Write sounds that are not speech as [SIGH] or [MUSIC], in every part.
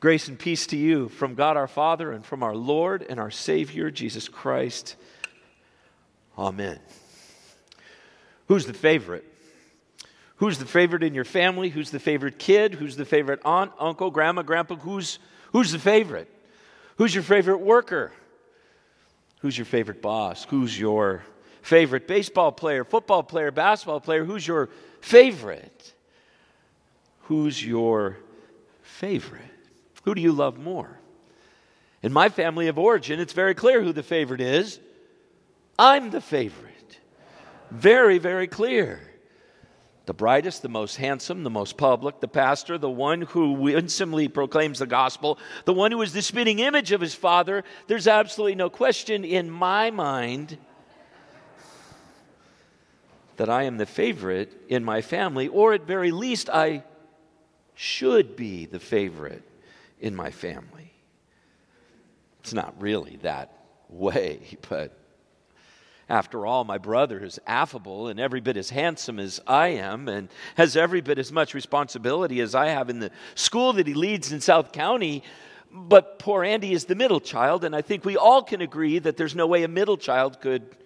Grace and peace to you from God our Father and from our Lord and our Savior, Jesus Christ. Amen. Who's the favorite? Who's the favorite in your family? Who's the favorite kid? Who's the favorite aunt, uncle, grandma, grandpa? Who's, who's the favorite? Who's your favorite worker? Who's your favorite boss? Who's your favorite baseball player, football player, basketball player? Who's your favorite? Who's your favorite? Who do you love more? In my family of origin, it's very clear who the favorite is. I'm the favorite. Very, very clear. The brightest, the most handsome, the most public, the pastor, the one who winsomely proclaims the gospel, the one who is the spitting image of his father. There's absolutely no question in my mind that I am the favorite in my family, or at very least, I should be the favorite in my family. It's not really that way, [LAUGHS] but after all, my brother is affable and every bit as handsome as I am and has every bit as much responsibility as I have in the school that he leads in South County. But poor Andy is the middle child, and I think we all can agree that there's no way a middle child could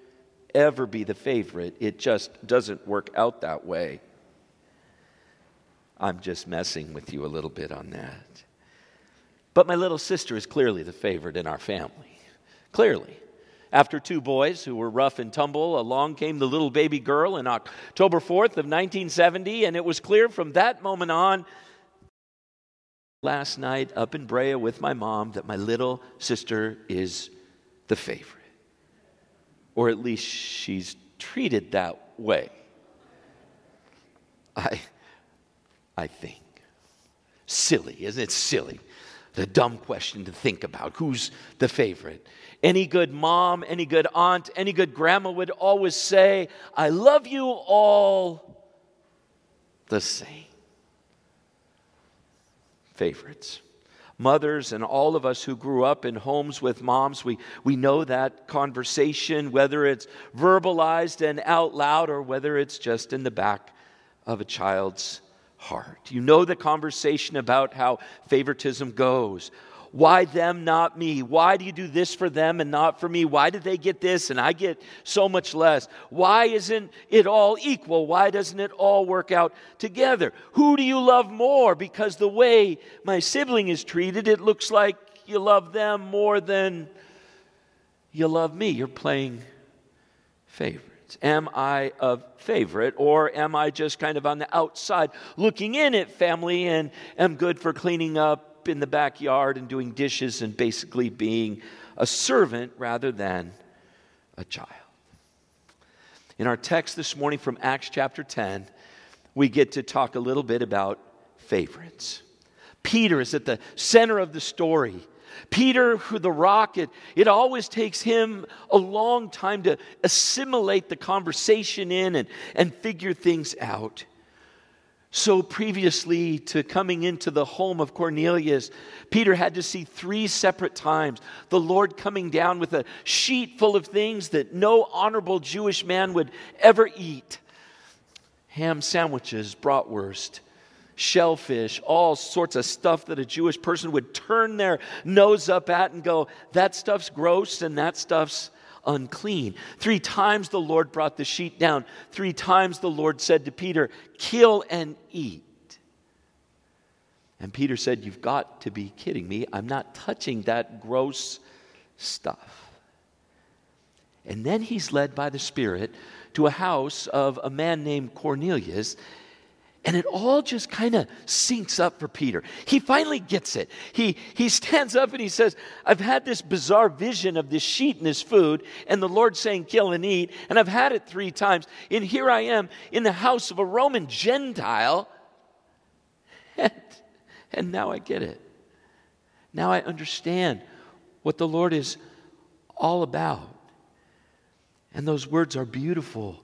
ever be the favorite. It just doesn't work out that way. I'm just messing with you a little bit on that. But my little sister is clearly the favorite in our family. Clearly. After two boys who were rough and tumble, along came the little baby girl in October 4th of 1970, and it was clear from that moment on, last night up in Brea with my mom, that my little sister is the favorite. Or at least she's treated that way. I, I think. Silly, isn't it silly? The dumb question to think about who's the favorite. Any good mom, any good aunt, any good grandma would always say, I love you all the same. Favorites. Mothers and all of us who grew up in homes with moms, we, we know that conversation, whether it's verbalized and out loud or whether it's just in the back of a child's heart. You know the conversation about how favoritism goes. Why them, not me? Why do you do this for them and not for me? Why did they get this and I get so much less? Why isn't it all equal? Why doesn't it all work out together? Who do you love more? Because the way my sibling is treated, it looks like you love them more than you love me. You're playing Am I a favorite or am I just kind of on the outside looking in at family and am good for cleaning up in the backyard and doing dishes and basically being a servant rather than a child? In our text this morning from Acts chapter 10, we get to talk a little bit about favorites. Peter is at the center of the story. Peter, who the rock, it, it always takes him a long time to assimilate the conversation in and, and figure things out. So, previously to coming into the home of Cornelius, Peter had to see three separate times the Lord coming down with a sheet full of things that no honorable Jewish man would ever eat ham sandwiches, bratwurst, shellfish, all sorts of stuff that a Jewish person would turn their nose up at and go, that stuff's gross and that stuff's unclean. Three times the Lord brought the sheet down. Three times the Lord said to Peter, kill and eat. And Peter said, You've got to be kidding me. I'm not touching that gross stuff. And then he's led by the Spirit to a house of a man named Cornelius. And it all just kind of syncs up for Peter. He finally gets it. He, he stands up and he says, I've had this bizarre vision of this sheet and this food, and the Lord saying, kill and eat, and I've had it three times. And here I am in the house of a Roman Gentile, and, and now I get it. Now I understand what the Lord is all about. And those words are beautiful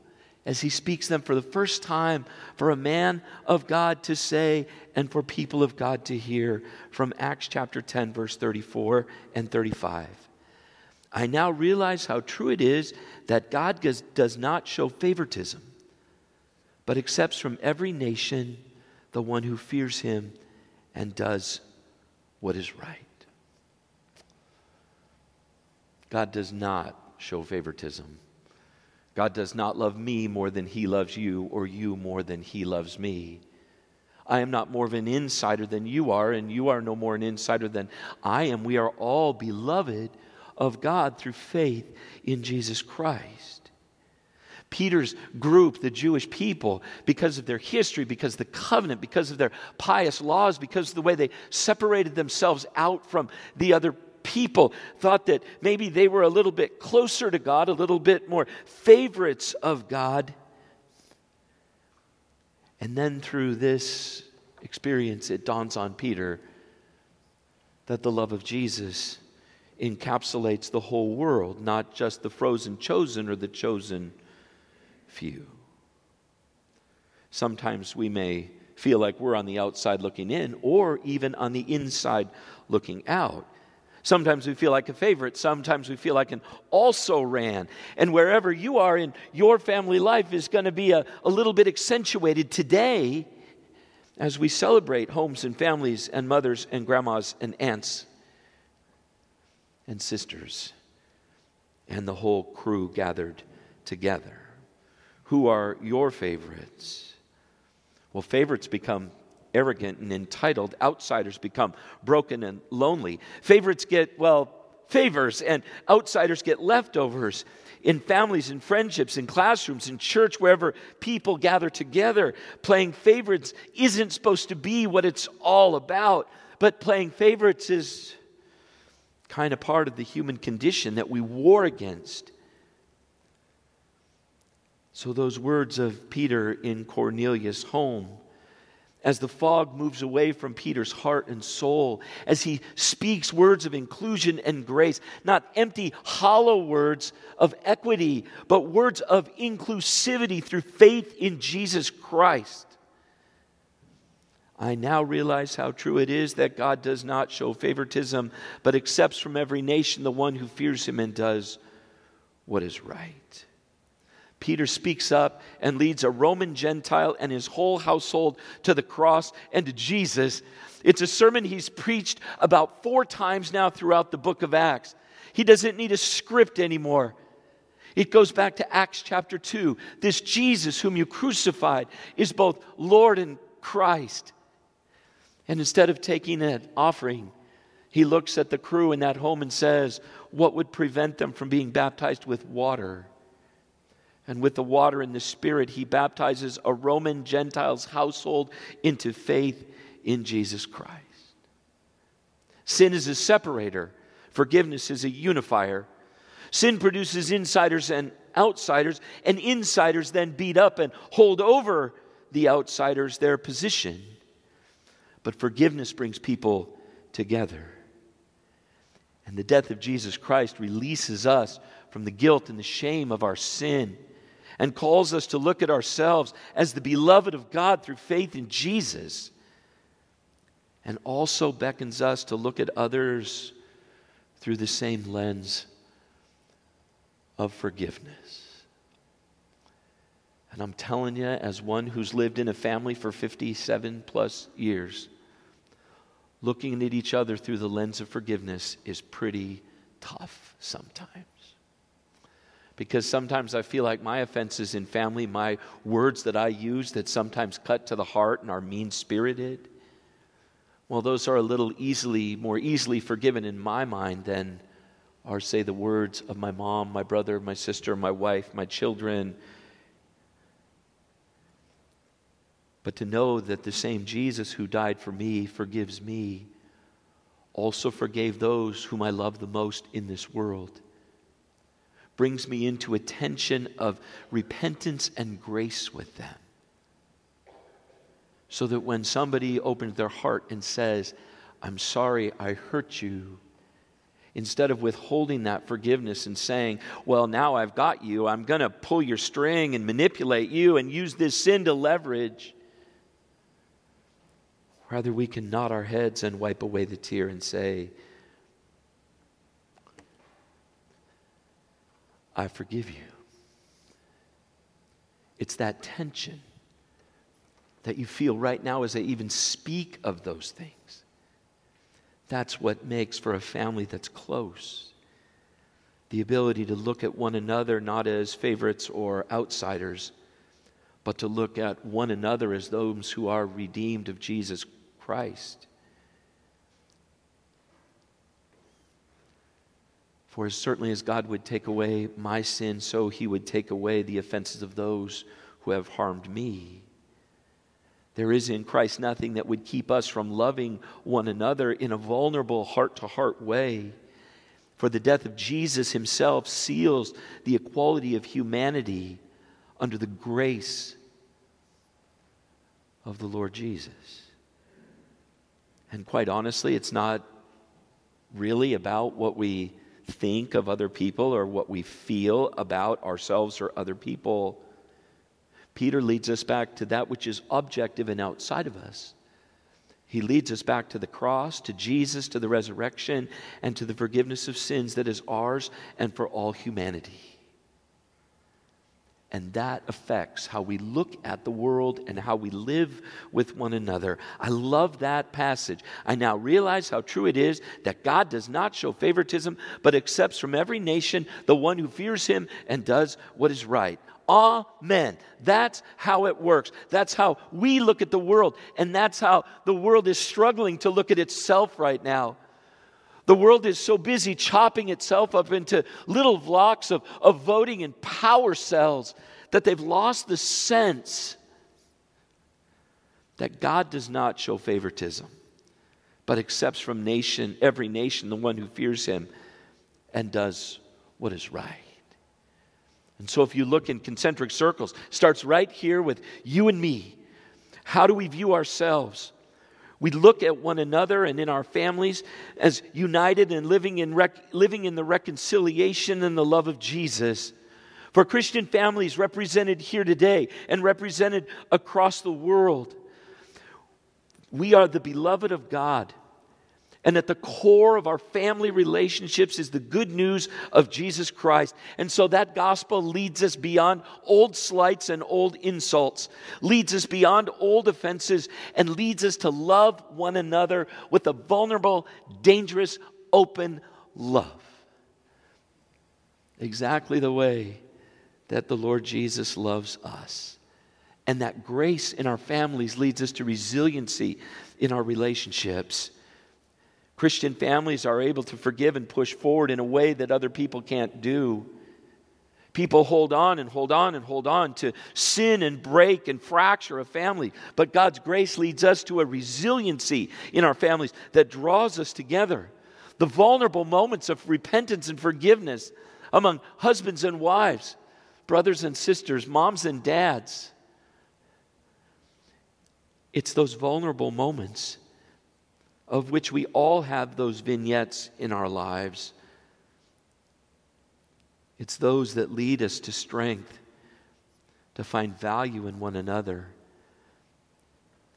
as he speaks them for the first time for a man of God to say and for people of God to hear from Acts chapter 10, verse 34 and 35. I now realize how true it is that God does not show favoritism, but accepts from every nation the one who fears him and does what is right. God does not show favoritism. God does not love me more than he loves you, or you more than he loves me. I am not more of an insider than you are, and you are no more an insider than I am. We are all beloved of God through faith in Jesus Christ. Peter's group, the Jewish people, because of their history, because of the covenant, because of their pious laws, because of the way they separated themselves out from the other people, thought that maybe they were a little bit closer to God, a little bit more favorites of God. And then through this experience, it dawns on Peter that the love of Jesus encapsulates the whole world, not just the frozen chosen or the chosen few. Sometimes we may feel like we're on the outside looking in, or even on the inside looking out. Sometimes we feel like a favorite. Sometimes we feel like an also ran. And wherever you are in your family life is going to be a, a little bit accentuated today as we celebrate homes and families and mothers and grandmas and aunts and sisters and the whole crew gathered together. Who are your favorites? Well, favorites become arrogant and entitled. Outsiders become broken and lonely. Favorites get, well, favors, and outsiders get leftovers. In families, in friendships, in classrooms, in church, wherever people gather together, playing favorites isn't supposed to be what it's all about. But playing favorites is kind of part of the human condition that we war against. So, those words of Peter in Cornelius' home as the fog moves away from Peter's heart and soul, as he speaks words of inclusion and grace, not empty, hollow words of equity, but words of inclusivity through faith in Jesus Christ. I now realize how true it is that God does not show favoritism, but accepts from every nation the one who fears him and does what is right. Peter speaks up and leads a Roman Gentile and his whole household to the cross and to Jesus. It's a sermon he's preached about four times now throughout the book of Acts. He doesn't need a script anymore. It goes back to Acts chapter 2. This Jesus, whom you crucified, is both Lord and Christ. And instead of taking an offering, he looks at the crew in that home and says, What would prevent them from being baptized with water? And with the water and the Spirit, he baptizes a Roman Gentile's household into faith in Jesus Christ. Sin is a separator, forgiveness is a unifier. Sin produces insiders and outsiders, and insiders then beat up and hold over the outsiders their position. But forgiveness brings people together. And the death of Jesus Christ releases us from the guilt and the shame of our sin and calls us to look at ourselves as the beloved of God through faith in Jesus, and also beckons us to look at others through the same lens of forgiveness. And I'm telling you, as one who's lived in a family for 57 plus years, looking at each other through the lens of forgiveness is pretty tough sometimes because sometimes I feel like my offenses in family, my words that I use that sometimes cut to the heart and are mean spirited, well, those are a little easily, more easily forgiven in my mind than are, say, the words of my mom, my brother, my sister, my wife, my children. But to know that the same Jesus who died for me forgives me also forgave those whom I love the most in this world brings me into a tension of repentance and grace with them. So that when somebody opens their heart and says, I'm sorry I hurt you, instead of withholding that forgiveness and saying, Well, now I've got you, I'm going to pull your string and manipulate you and use this sin to leverage. Rather, we can nod our heads and wipe away the tear and say, I forgive you. It's that tension that you feel right now as I even speak of those things That's what makes for a family that's close. The ability to look at one another not as favorites or outsiders, but to look at one another as those who are redeemed of Jesus Christ. For as certainly as God would take away my sin, so he would take away the offenses of those who have harmed me. There is in Christ nothing that would keep us from loving one another in a vulnerable, heart to heart way. For the death of Jesus himself seals the equality of humanity under the grace of the Lord Jesus. And quite honestly, it's not really about what we think of other people or what we feel about ourselves or other people. Peter leads us back to that which is objective and outside of us. He leads us back to the cross, to Jesus, to the resurrection, and to the forgiveness of sins that is ours and for all humanity. And that affects how we look at the world and how we live with one another. I love that passage. I now realize how true it is that God does not show favoritism, but accepts from every nation the one who fears him and does what is right. Amen. That's how it works. That's how we look at the world. And that's how the world is struggling to look at itself right now. The world is so busy chopping itself up into little blocks of, of voting and power cells that they've lost the sense that God does not show favoritism, but accepts from nation, every nation, the one who fears him and does what is right. And so if you look in concentric circles, starts right here with you and me. How do we view ourselves? We look at one another and in our families as united and living in, rec- living in the reconciliation and the love of Jesus. For Christian families represented here today and represented across the world, we are the beloved of God. And at the core of our family relationships is the good news of Jesus Christ. And so that gospel leads us beyond old slights and old insults, leads us beyond old offenses, and leads us to love one another with a vulnerable, dangerous, open love. Exactly the way that the Lord Jesus loves us. And that grace in our families leads us to resiliency in our relationships. Christian families are able to forgive and push forward in a way that other people can't do. People hold on and hold on and hold on to sin and break and fracture a family. But God's grace leads us to a resiliency in our families that draws us together. The vulnerable moments of repentance and forgiveness among husbands and wives, brothers and sisters, moms and dads. It's those vulnerable moments of which we all have those vignettes in our lives. It's those that lead us to strength, to find value in one another,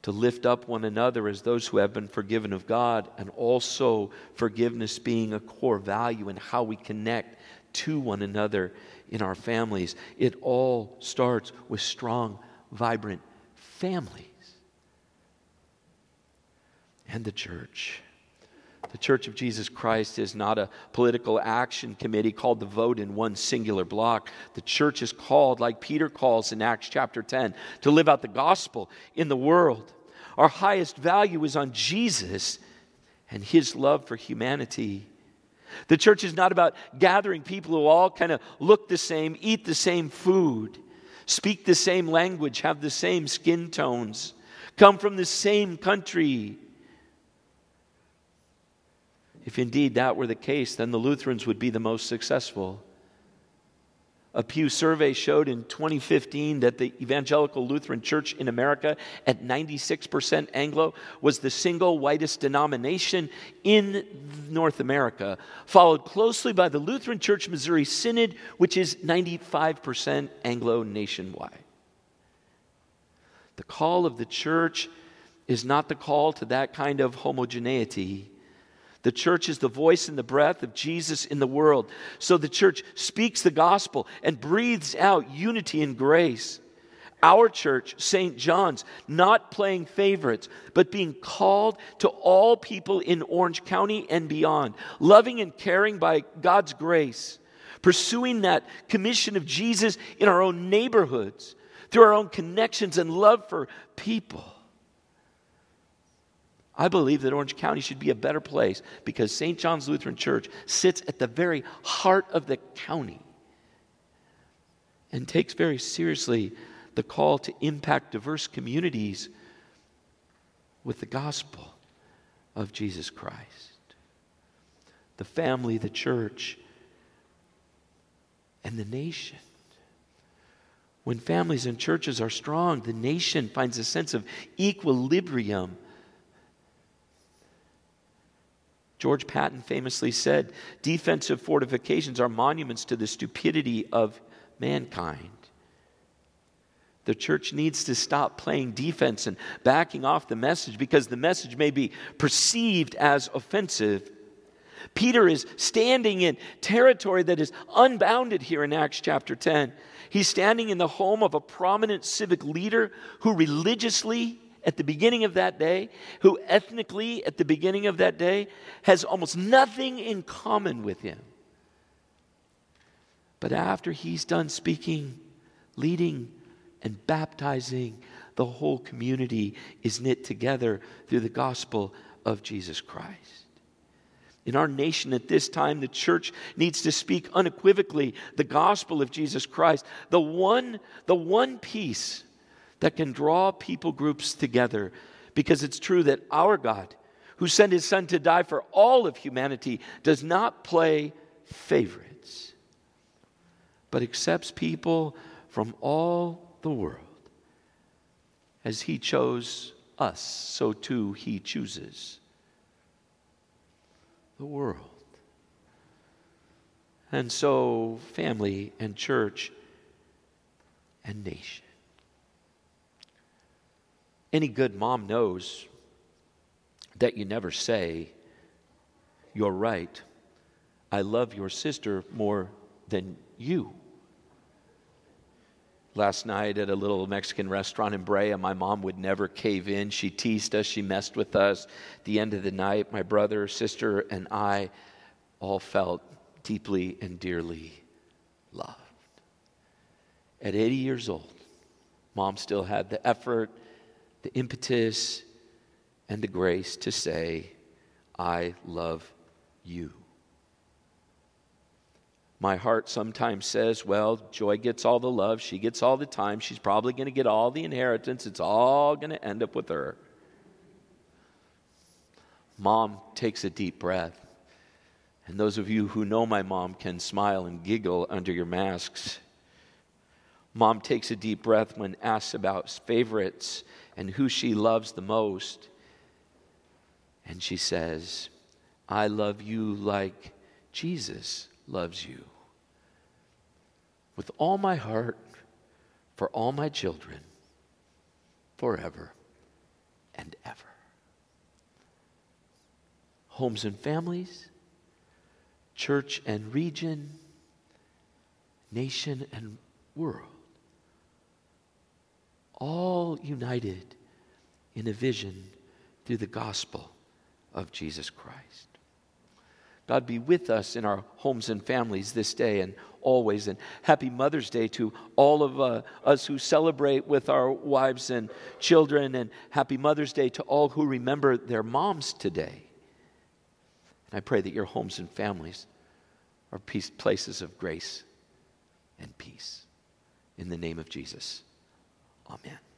to lift up one another as those who have been forgiven of God, and also forgiveness being a core value in how we connect to one another in our families. It all starts with strong, vibrant families and the church. The Church of Jesus Christ is not a political action committee called to vote in one singular block. The church is called, like Peter calls in Acts chapter 10, to live out the gospel in the world. Our highest value is on Jesus and his love for humanity. The church is not about gathering people who all kind of look the same, eat the same food, speak the same language, have the same skin tones, come from the same country if indeed that were the case, then the Lutherans would be the most successful. A Pew survey showed in 2015 that the Evangelical Lutheran Church in America, at 96% Anglo, was the single whitest denomination in North America, followed closely by the Lutheran Church Missouri Synod, which is 95% Anglo nationwide. The call of the church is not the call to that kind of homogeneity. The church is the voice and the breath of Jesus in the world. So the church speaks the gospel and breathes out unity and grace. Our church, St. John's, not playing favorites, but being called to all people in Orange County and beyond, loving and caring by God's grace, pursuing that commission of Jesus in our own neighborhoods, through our own connections and love for people. I believe that Orange County should be a better place because St. John's Lutheran Church sits at the very heart of the county and takes very seriously the call to impact diverse communities with the gospel of Jesus Christ. The family, the church, and the nation. When families and churches are strong, the nation finds a sense of equilibrium. George Patton famously said defensive fortifications are monuments to the stupidity of mankind. The church needs to stop playing defense and backing off the message because the message may be perceived as offensive. Peter is standing in territory that is unbounded here in Acts chapter 10. He's standing in the home of a prominent civic leader who religiously, at the beginning of that day, who ethnically, at the beginning of that day, has almost nothing in common with him. But after he's done speaking, leading, and baptizing, the whole community is knit together through the gospel of Jesus Christ. In our nation at this time, the church needs to speak unequivocally the gospel of Jesus Christ, the one, the one piece that can draw people groups together. Because it's true that our God, who sent his son to die for all of humanity, does not play favorites but accepts people from all the world. As he chose us, so too he chooses the world. And so, family and church and nation. Any good mom knows that you never say, You're right. I love your sister more than you last night at a little Mexican restaurant in Brea. My mom would never cave in. She teased us, she messed with us. At the end of the night, my brother, sister, and I all felt deeply and dearly loved. At 80 years old, mom still had the effort, the impetus, and the grace to say, I love you. My heart sometimes says, well, Joy gets all the love, she gets all the time, she's probably going to get all the inheritance, it's all going to end up with her. Mom takes a deep breath. And those of you who know my mom can smile and giggle under your masks. Mom takes a deep breath when asked about favorites and who she loves the most. And she says, I love you like Jesus loves you with all my heart for all my children forever and ever. Homes and families, church and region, nation and world, all united in a vision through the gospel of Jesus Christ. God be with us in our homes and families this day and always. And happy Mother's Day to all of uh, us who celebrate with our wives and children. And happy Mother's Day to all who remember their moms today. And I pray that your homes and families are peace, places of grace and peace. In the name of Jesus, amen.